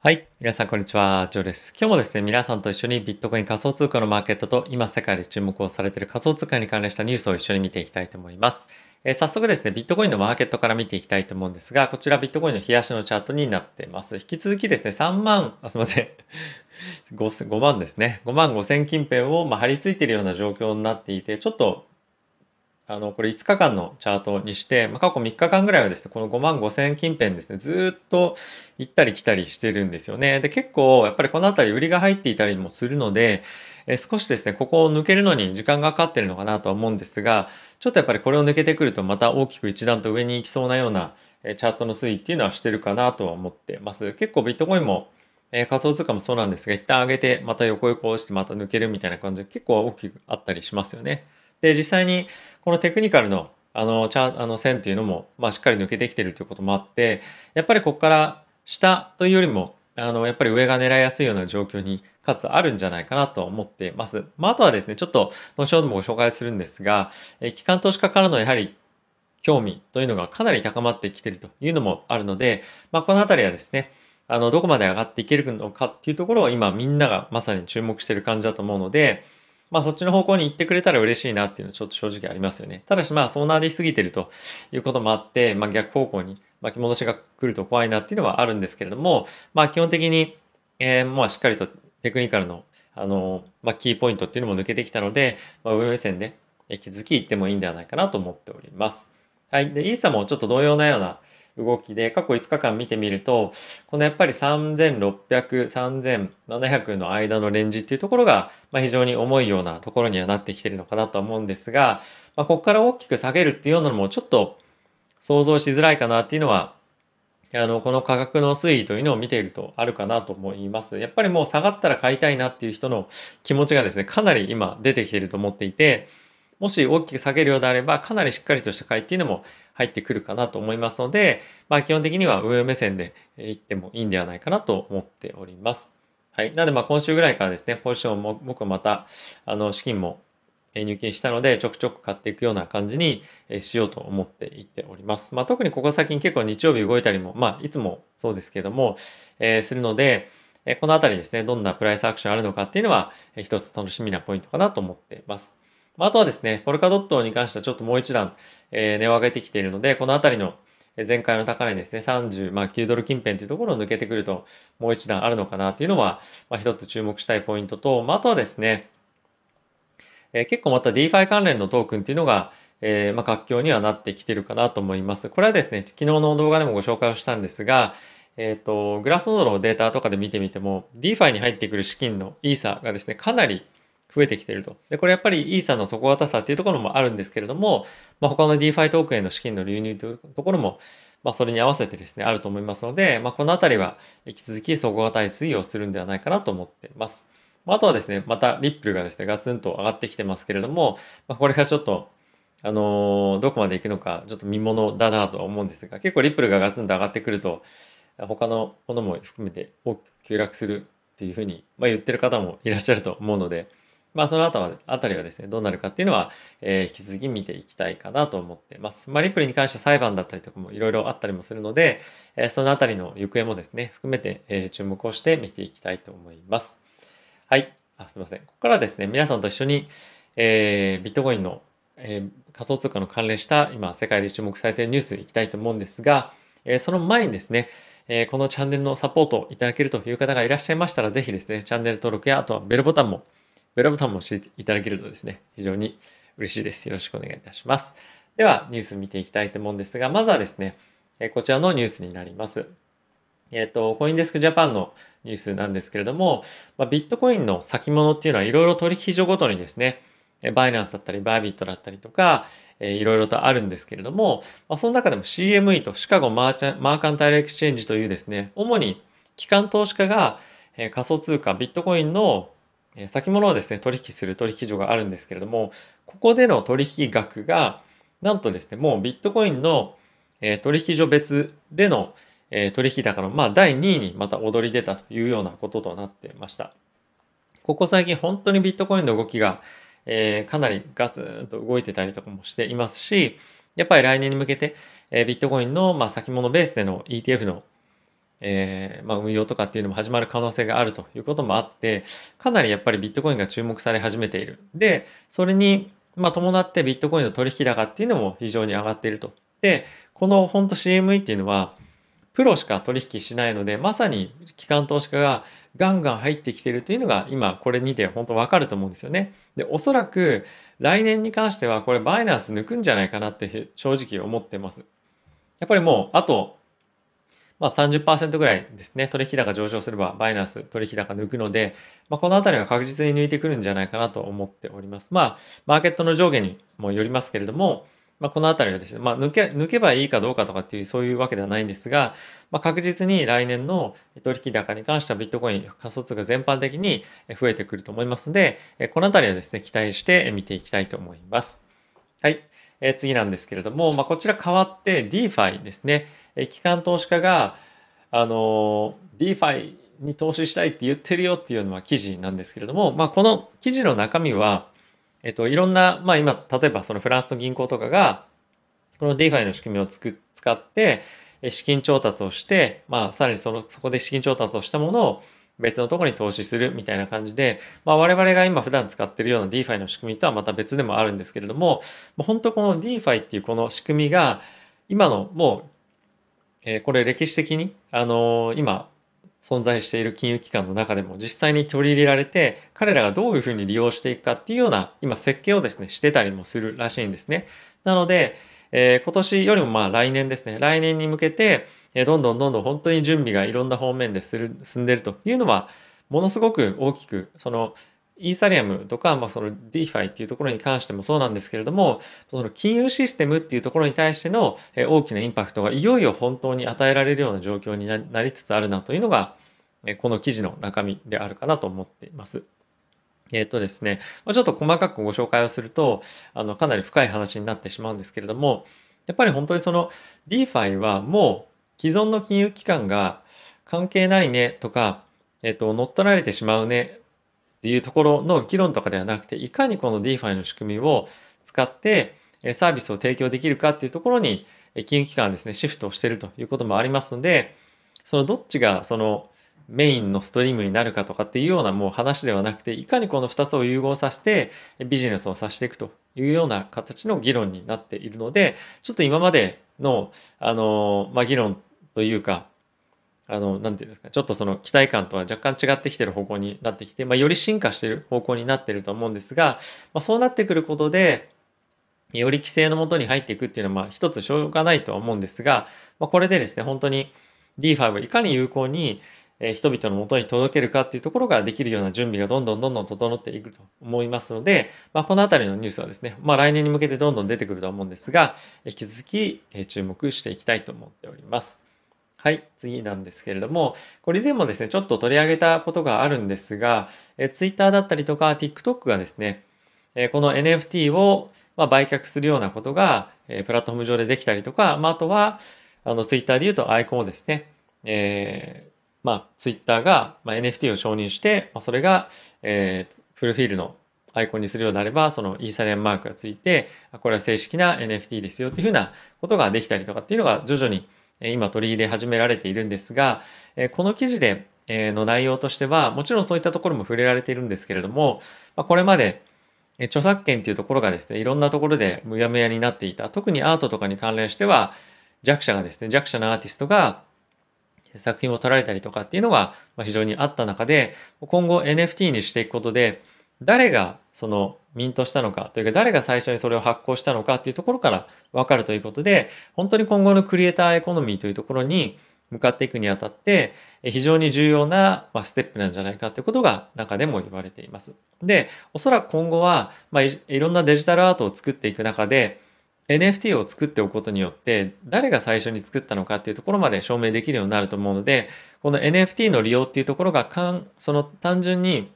はい。皆さん、こんにちは。ジョーです。今日もですね、皆さんと一緒にビットコイン仮想通貨のマーケットと今世界で注目をされている仮想通貨に関連したニュースを一緒に見ていきたいと思います。えー、早速ですね、ビットコインのマーケットから見ていきたいと思うんですが、こちらビットコインの冷やしのチャートになっています。引き続きですね、3万、あ、すいません。5, 5万ですね。5万5千近辺を、まあ、張り付いているような状況になっていて、ちょっとあの、これ5日間のチャートにして、まあ、過去3日間ぐらいはですね、この5万5千近辺ですね、ずっと行ったり来たりしてるんですよね。で、結構、やっぱりこの辺り売りが入っていたりもするので、え少しですね、ここを抜けるのに時間がかかってるのかなとは思うんですが、ちょっとやっぱりこれを抜けてくるとまた大きく一段と上に行きそうなようなえチャートの推移っていうのはしてるかなとは思ってます。結構ビットコインもえ仮想通貨もそうなんですが、一旦上げて、また横横押して、また抜けるみたいな感じで結構大きくあったりしますよね。で、実際にこのテクニカルのあの、チャあの線っていうのも、まあ、しっかり抜けてきてるということもあって、やっぱりここから下というよりも、あの、やっぱり上が狙いやすいような状況に、かつあるんじゃないかなと思っています。まあ、あとはですね、ちょっと、後ほどもご紹介するんですが、え機関投資家からのやはり興味というのがかなり高まってきているというのもあるので、まあ、このあたりはですね、あの、どこまで上がっていけるのかっていうところを今みんながまさに注目している感じだと思うので、まあそっちの方向に行ってくれたら嬉しいなっていうのはちょっと正直ありますよね。ただしまあそうなりすぎてるということもあって、まあ逆方向に巻き戻しが来ると怖いなっていうのはあるんですけれども、まあ基本的に、えー、まあしっかりとテクニカルのあの、まあ、キーポイントっていうのも抜けてきたので、まあ、上目線で引き続き行ってもいいんではないかなと思っております。はい。で、イーサもちょっと同様なような動きで、過去5日間見てみると、このやっぱり3600、3700の間のレンジっていうところが、まあ、非常に重いようなところにはなってきてるのかなと思うんですが、まあ、ここから大きく下げるっていうのもちょっと想像しづらいかなっていうのは、あの、この価格の推移というのを見ているとあるかなと思います。やっぱりもう下がったら買いたいなっていう人の気持ちがですね、かなり今出てきていると思っていて、もし大きく下げるようであれば、かなりしっかりとした買いっていうのも入ってくるかなと思いますので、まあ基本的には上目線でいってもいいんではないかなと思っております。はい。なのでまあ今週ぐらいからですね、ポジションも僕はまた、あの、資金も入金したので、ちょくちょく買っていくような感じにしようと思っていっております。まあ特にここ最近結構日曜日動いたりも、まあいつもそうですけども、えー、するので、このあたりですね、どんなプライスアクションあるのかっていうのは、一つ楽しみなポイントかなと思っています。まああとはですね、ポルカドットに関してはちょっともう一段、えー、値を上げてきているので、このあたりの前回の高値ですね、30、まあ、9ドル近辺というところを抜けてくると、もう一段あるのかなっていうのは、まあ、一つ注目したいポイントと、まあ、あとはですね、えー、結構また DeFi 関連のトークンっていうのが、えー、まあ、活況にはなってきてるかなと思います。これはですね、昨日の動画でもご紹介をしたんですが、えっ、ー、と、グラスノードのデータとかで見てみても、DeFi に入ってくる資金のイーサがですね、かなり増えてきてると。で、これやっぱりイーサの底堅さっていうところもあるんですけれども、まあ、他の DeFi トークへの資金の流入というところも、まあ、それに合わせてですね、あると思いますので、まあ、このあたりは引き続き底堅い推移をするんではないかなと思っています。まあとはですね、またリップルがですね、ガツンと上がってきてますけれども、ま、これがちょっと、あのー、どこまで行くのか、ちょっと見ものだなとは思うんですが、結構リップルがガツンと上がってくると、他のものも含めて大きく急落するっていうふうに、まあ、言ってる方もいらっしゃると思うので、まあ、その後は、あたりはですね、どうなるかっていうのは、えー、引き続き見ていきたいかなと思ってます。まあ、リプルに関して裁判だったりとかもいろいろあったりもするので、えー、そのあたりの行方もですね、含めて、えー、注目をして見ていきたいと思います。はい。あすみません。ここからですね、皆さんと一緒に、えー、ビットコインの、えー、仮想通貨の関連した今、世界で注目されているニュースいきたいと思うんですが、えー、その前にですね、えー、このチャンネルのサポートをいただけるという方がいらっしゃいましたら、ぜひですね、チャンネル登録や、あとはベルボタンもベルボタンも押していただけるとですね、非常に嬉しいです。よろしくお願いいたします。では、ニュース見ていきたいと思うんですが、まずはですね、こちらのニュースになります。えっ、ー、と、 CoinDesk Japan のニュースなんですけれども、まあ、ビットコインの先物っていうのはいろいろ取引所ごとにですね、 Binance だったり、 Bybit だったりとか、いろいろとあるんですけれども、まあ、その中でも CME と Chicago マーチャ Mercantile Exchange というですね、主に機関投資家が仮想通貨ビットコインの先物をですね、取引する取引所があるんですけれども、ここでの取引額が、なんとですね、もうビットコインの取引所別での取引高の、まあ、第2位にまた躍り出たというようなこととなってました。ここ最近本当にビットコインの動きが、えー、かなりガツンと動いてたりとかもしていますし、やっぱり来年に向けて、えー、ビットコインの、まあ、先物ベースでの ETF のえー、まあ、運用とかっていうのも始まる可能性があるということもあってかなりやっぱりビットコインが注目され始めているでそれにまあ伴ってビットコインの取引高っていうのも非常に上がっているとでこの本当 CME っていうのはプロしか取引しないのでまさに機関投資家がガンガン入ってきてるというのが今これにて本当わかると思うんですよね。でおそらく来年に関してはこれバイナンス抜くんじゃないかなって正直思ってます。やっぱりもうあとまあ30%ぐらいですね、取引高上昇すればバイナンス取引高抜くので、まあ、このあたりは確実に抜いてくるんじゃないかなと思っております。まあ、マーケットの上下にもよりますけれども、まあ、このあたりはですね、まあ、抜け、抜けばいいかどうかとかっていうそういうわけではないんですが、まあ、確実に来年の取引高に関してはビットコイン仮想通貨全般的に増えてくると思いますので、このあたりはですね、期待して見ていきたいと思います。はい。え次なんですけれども、まあ、こちら変わって DeFi ですね。え機関投資家が、あの、DeFi に投資したいって言ってるよっていうのは記事なんですけれども、まあ、この記事の中身は、えっと、いろんな、まあ今、例えばそのフランスの銀行とかが、この DeFi の仕組みをつく使って、資金調達をして、まあ、さらにその、そこで資金調達をしたものを別のところに投資するみたいな感じで、まあ、我々が今普段使っているような DeFi の仕組みとはまた別でもあるんですけれども、もう本当この DeFi っていうこの仕組みが、今のもう、え、これ歴史的に、あの、今、存在している金融機関の中でも実際に取り入れられて彼らがどういうふうに利用していくかっていうような今設計をですねしてたりもするらしいんですね。なので、えー、今年よりもまあ来年ですね来年に向けて、え、どんどんどんどん本当に準備がいろんな方面でする進んでるというのはものすごく大きくそのイーサリアムとか、まあ、その DeFi っていうところに関してもそうなんですけれども、その金融システムっていうところに対しての大きなインパクトがいよいよ本当に与えられるような状況になりつつあるなというのが、この記事の中身であるかなと思っています。えっ、ー、とですね、ちょっと細かくご紹介をすると、あの、かなり深い話になってしまうんですけれども、やっぱり本当にその DeFi はもう既存の金融機関が関係ないねとか、えっ、と、乗っ取られてしまうねっていうところの議論とかではなくて、いかにこの DeFi の仕組みを使ってサービスを提供できるかっていうところに金融機関ですね、シフトをしているということもありますので、そのどっちがそのメインのストリームになるかとかっていうようなもう話ではなくて、いかにこの2つを融合させてビジネスをさせていくというような形の議論になっているので、ちょっと今までの、あの、まあ、議論というか、あの、なんていうんですか、ちょっとその期待感とは若干違ってきてる方向になってきて、まあ、より進化してる方向になってると思うんですが、まあ、そうなってくることで、より規制のもとに入っていくっていうのは、まあ、一つしょうがないとは思うんですが、まあ、これでですね、本当に DeFi をいかに有効に人々のもとに届けるかっていうところができるような準備がどんどんどんどん整っていくと思いますので、まあ、このあたりのニュースはですね、まあ、来年に向けてどんどん出てくるとは思うんですが、引き続き注目していきたいと思っております。はい、次なんですけれども、これ以前もですね、ちょっと取り上げたことがあるんですが、え Twitter だったりとか TikTok がですね、えこの NFT をま売却するようなことが、えプラットフォーム上でできたりとか、まあ、とは、あの Twitter で言うとアイコンをですね、えー、まあ、Twitter が、ま NFT を承認して、ま、それが、えー、プロフィールのアイコンにするようであれば、そのイーサリアムマークがついて、これは正式な NFT ですよっていうふうなことができたりとかっていうのが徐々に今取り入れ始められているんですが、この記事での内容としては、もちろんそういったところも触れられているんですけれども、これまで著作権っていうところがですね、いろんなところでむやむやになっていた。特にアートとかに関連しては、弱者がですね、弱者のアーティストが作品を撮られたりとかっていうのが非常にあった中で、今後 NFT にしていくことで、誰がそのミントしたのかというか誰が最初にそれを発行したのかっていうところから分かるということで本当に今後のクリエイターエコノミーというところに向かっていくにあたって非常に重要なステップなんじゃないかということが中でも言われています。でおそらく今後は、まあ、いろんなデジタルアートを作っていく中で NFT を作っておくことによって誰が最初に作ったのかっていうところまで証明できるようになると思うのでこの NFT の利用っていうところがかんその単純に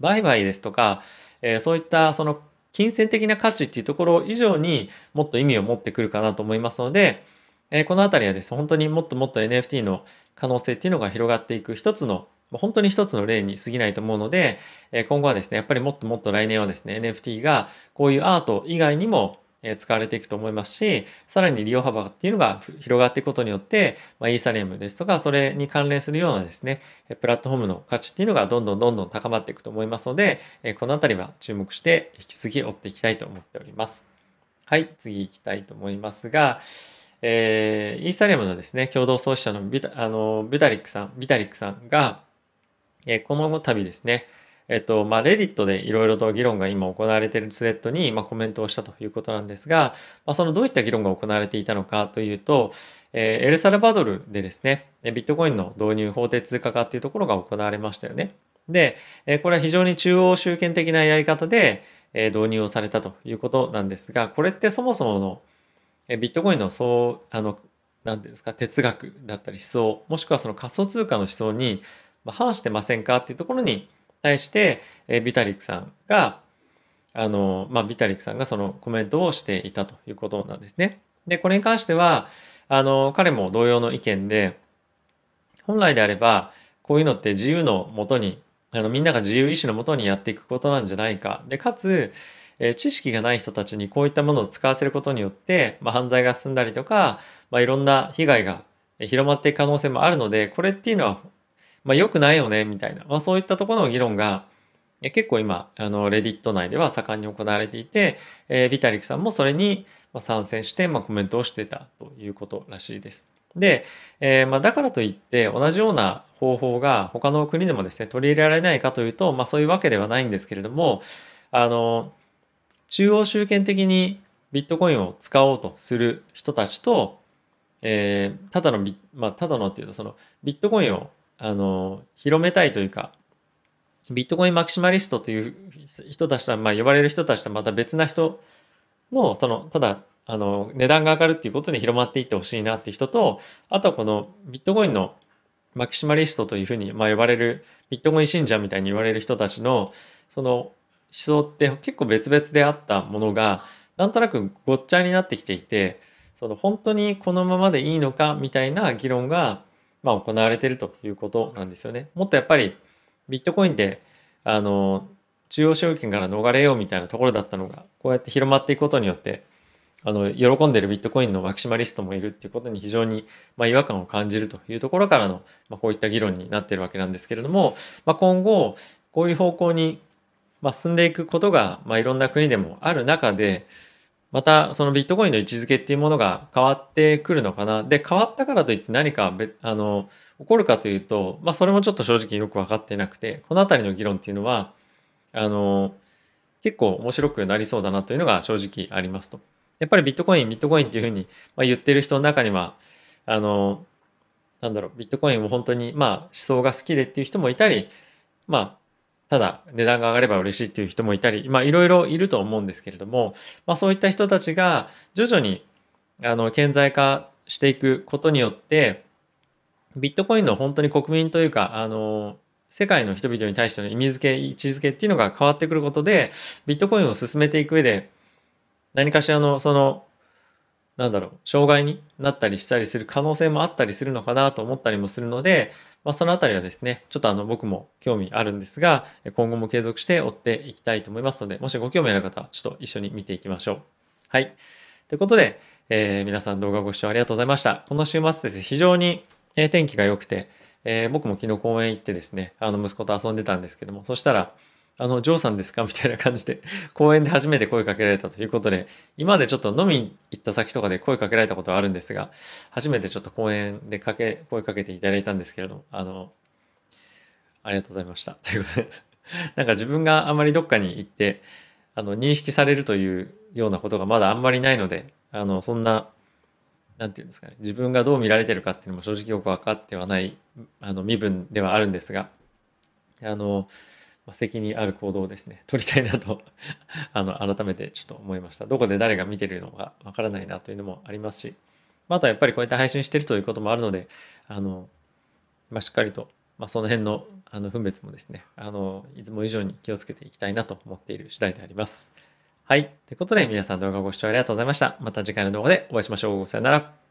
売買ですとかえー、そういったその金銭的な価値っていうところ以上にもっと意味を持ってくるかなと思いますので、えー、この辺りはですね、本当にもっともっと NFT の可能性っていうのが広がっていく一つの本当に一つの例に過ぎないと思うので、今後はですね、やっぱりもっともっと来年はですね、NFT がこういうアート以外にも使われていくと思いますし、さらに利用幅っていうのが広がっていくことによって、まあ、イーサリアムですとか、それに関連するようなですね、プラットフォームの価値っていうのがどんどんどんどん高まっていくと思いますので、このあたりは注目して引き続き追っていきたいと思っております。はい、次行きたいと思いますが、えー、イーサリアムのですね、共同創始者のビタあのビタリックさん、ビタリックさんが、えー、この度ですね、えっと、まあ、レディットでいろいろと議論が今行われているスレッドに、まあ、コメントをしたということなんですが、まあ、そのどういった議論が行われていたのかというと、えー、エルサルバドルでですね、ビットコインの導入法定通貨化っていうところが行われましたよね。で、えこれは非常に中央集権的なやり方で、え導入をされたということなんですが、これってそもそもの、えビットコインのそう、あの、なんていうんですか、哲学だったり思想、もしくはその仮想通貨の思想にま反してませんかっていうところに対して、えビタリックさんが、あの、まあ、ビタリックさんがそのコメントをしていたということなんですね。で、これに関しては、あの、彼も同様の意見で、本来であれば、こういうのって自由のもとにあのみんなが自由意志のもとにやっていくことなんじゃないか。で、かつ、え知識がない人たちにこういったものを使わせることによって、まあ、犯罪が進んだりとか、まあ、いろんな被害が広まっていく可能性もあるので、これっていうのは、まあ、良くないよね、みたいな、まあ、そういったところの議論が、結構今、あの、レディット内では盛んに行われていて、えー、ビタリクさんもそれに参戦して、まあ、コメントをしてたということらしいです。で、えー、まあ、だからといって同じような方法が他の国でもですね取り入れられないかというと、まあ、そういうわけではないんですけれどもあの中央集権的にビットコインを使おうとする人たちと、えー、ただのビ、まあ、ただのっていうとそのビットコインをあの広めたいというかビットコインマキシマリストという人たちとは、まあ、呼ばれる人たちとはまた別な人のそのただあの値段が上がるっていうことに広まっていってほしいなっていう人とあとはこのビットコインのマキシマリストというふうに、まあ、呼ばれるビットコイン信者みたいに言われる人たちのその思想って結構別々であったものがなんとなくごっちゃになってきていてその本当にこのままでいいのかみたいな議論が、まあ、行われているということなんですよね。もっとやっぱりビットコインであの中央集権から逃れようみたいなところだったのがこうやって広まっていくことによってあの喜んでるビットコインのマキシマリストもいるっていうことに非常に、まあ、違和感を感じるというところからの、まあ、こういった議論になってるわけなんですけれども、まあ、今後こういう方向に、まあ、進んでいくことが、まあ、いろんな国でもある中でまたそのビットコインの位置づけっていうものが変わってくるのかなで変わったからといって何かあの起こるかというと、まあ、それもちょっと正直よく分かっていなくてこの辺りの議論っていうのはあの結構面白くなりそうだなというのが正直ありますと。やっぱりビットコイン、ビットコインっていうふうに、言ってる人の中には、あの、なんだろう、ビットコインを本当に、まあ、思想が好きでっていう人もいたり、まあ、ただ値段が上がれば嬉しいっていう人もいたり、まあ、いろいろいると思うんですけれども、まあ、そういった人たちが徐々に、あの、顕在化していくことによって、ビットコインの本当に国民というか、あの、世界の人々に対しての意味づけ、位置づけっていうのが変わってくることで、ビットコインを進めていく上で、何かしらのそのなんだろう障害になったりしたりする可能性もあったりするのかなと思ったりもするので、まあ、そのあたりはですねちょっとあの僕も興味あるんですが今後も継続して追っていきたいと思いますのでもしご興味ある方はちょっと一緒に見ていきましょう。はい。ということで、えー、皆さん動画ご視聴ありがとうございました。この週末ですね非常に天気が良くて、えー、僕も昨日公園行ってですねあの息子と遊んでたんですけどもそしたらあの、ジョーさんですか？みたいな感じで、公園で初めて声かけられたということで、今までちょっと飲みに行った先とかで声かけられたことはあるんですが、初めてちょっと公園でかけ、声かけていただいたんですけれども、あの、ありがとうございました。ということで、なんか自分があまりどっかに行って、あの、認識されるというようなことがまだあんまりないので、あの、そんな、なんていうんですかね、自分がどう見られてるかっていうのも正直よく分かってはない、あの、身分ではあるんですが、あの、ま、責任ある行動をですね、取りたいなと あの、改めてちょっと思いました。どこで誰が見てるのかわからないなというのもありますし、まあ、とはやっぱりこうやって配信してるということもあるので、あの、まあ、しっかりと、まあ、その辺のあの分別もですね、あの、いつも以上に気をつけていきたいなと思っている次第であります。はい。ということで皆さん動画ご視聴ありがとうございました。また次回の動画でお会いしましょう。さよなら。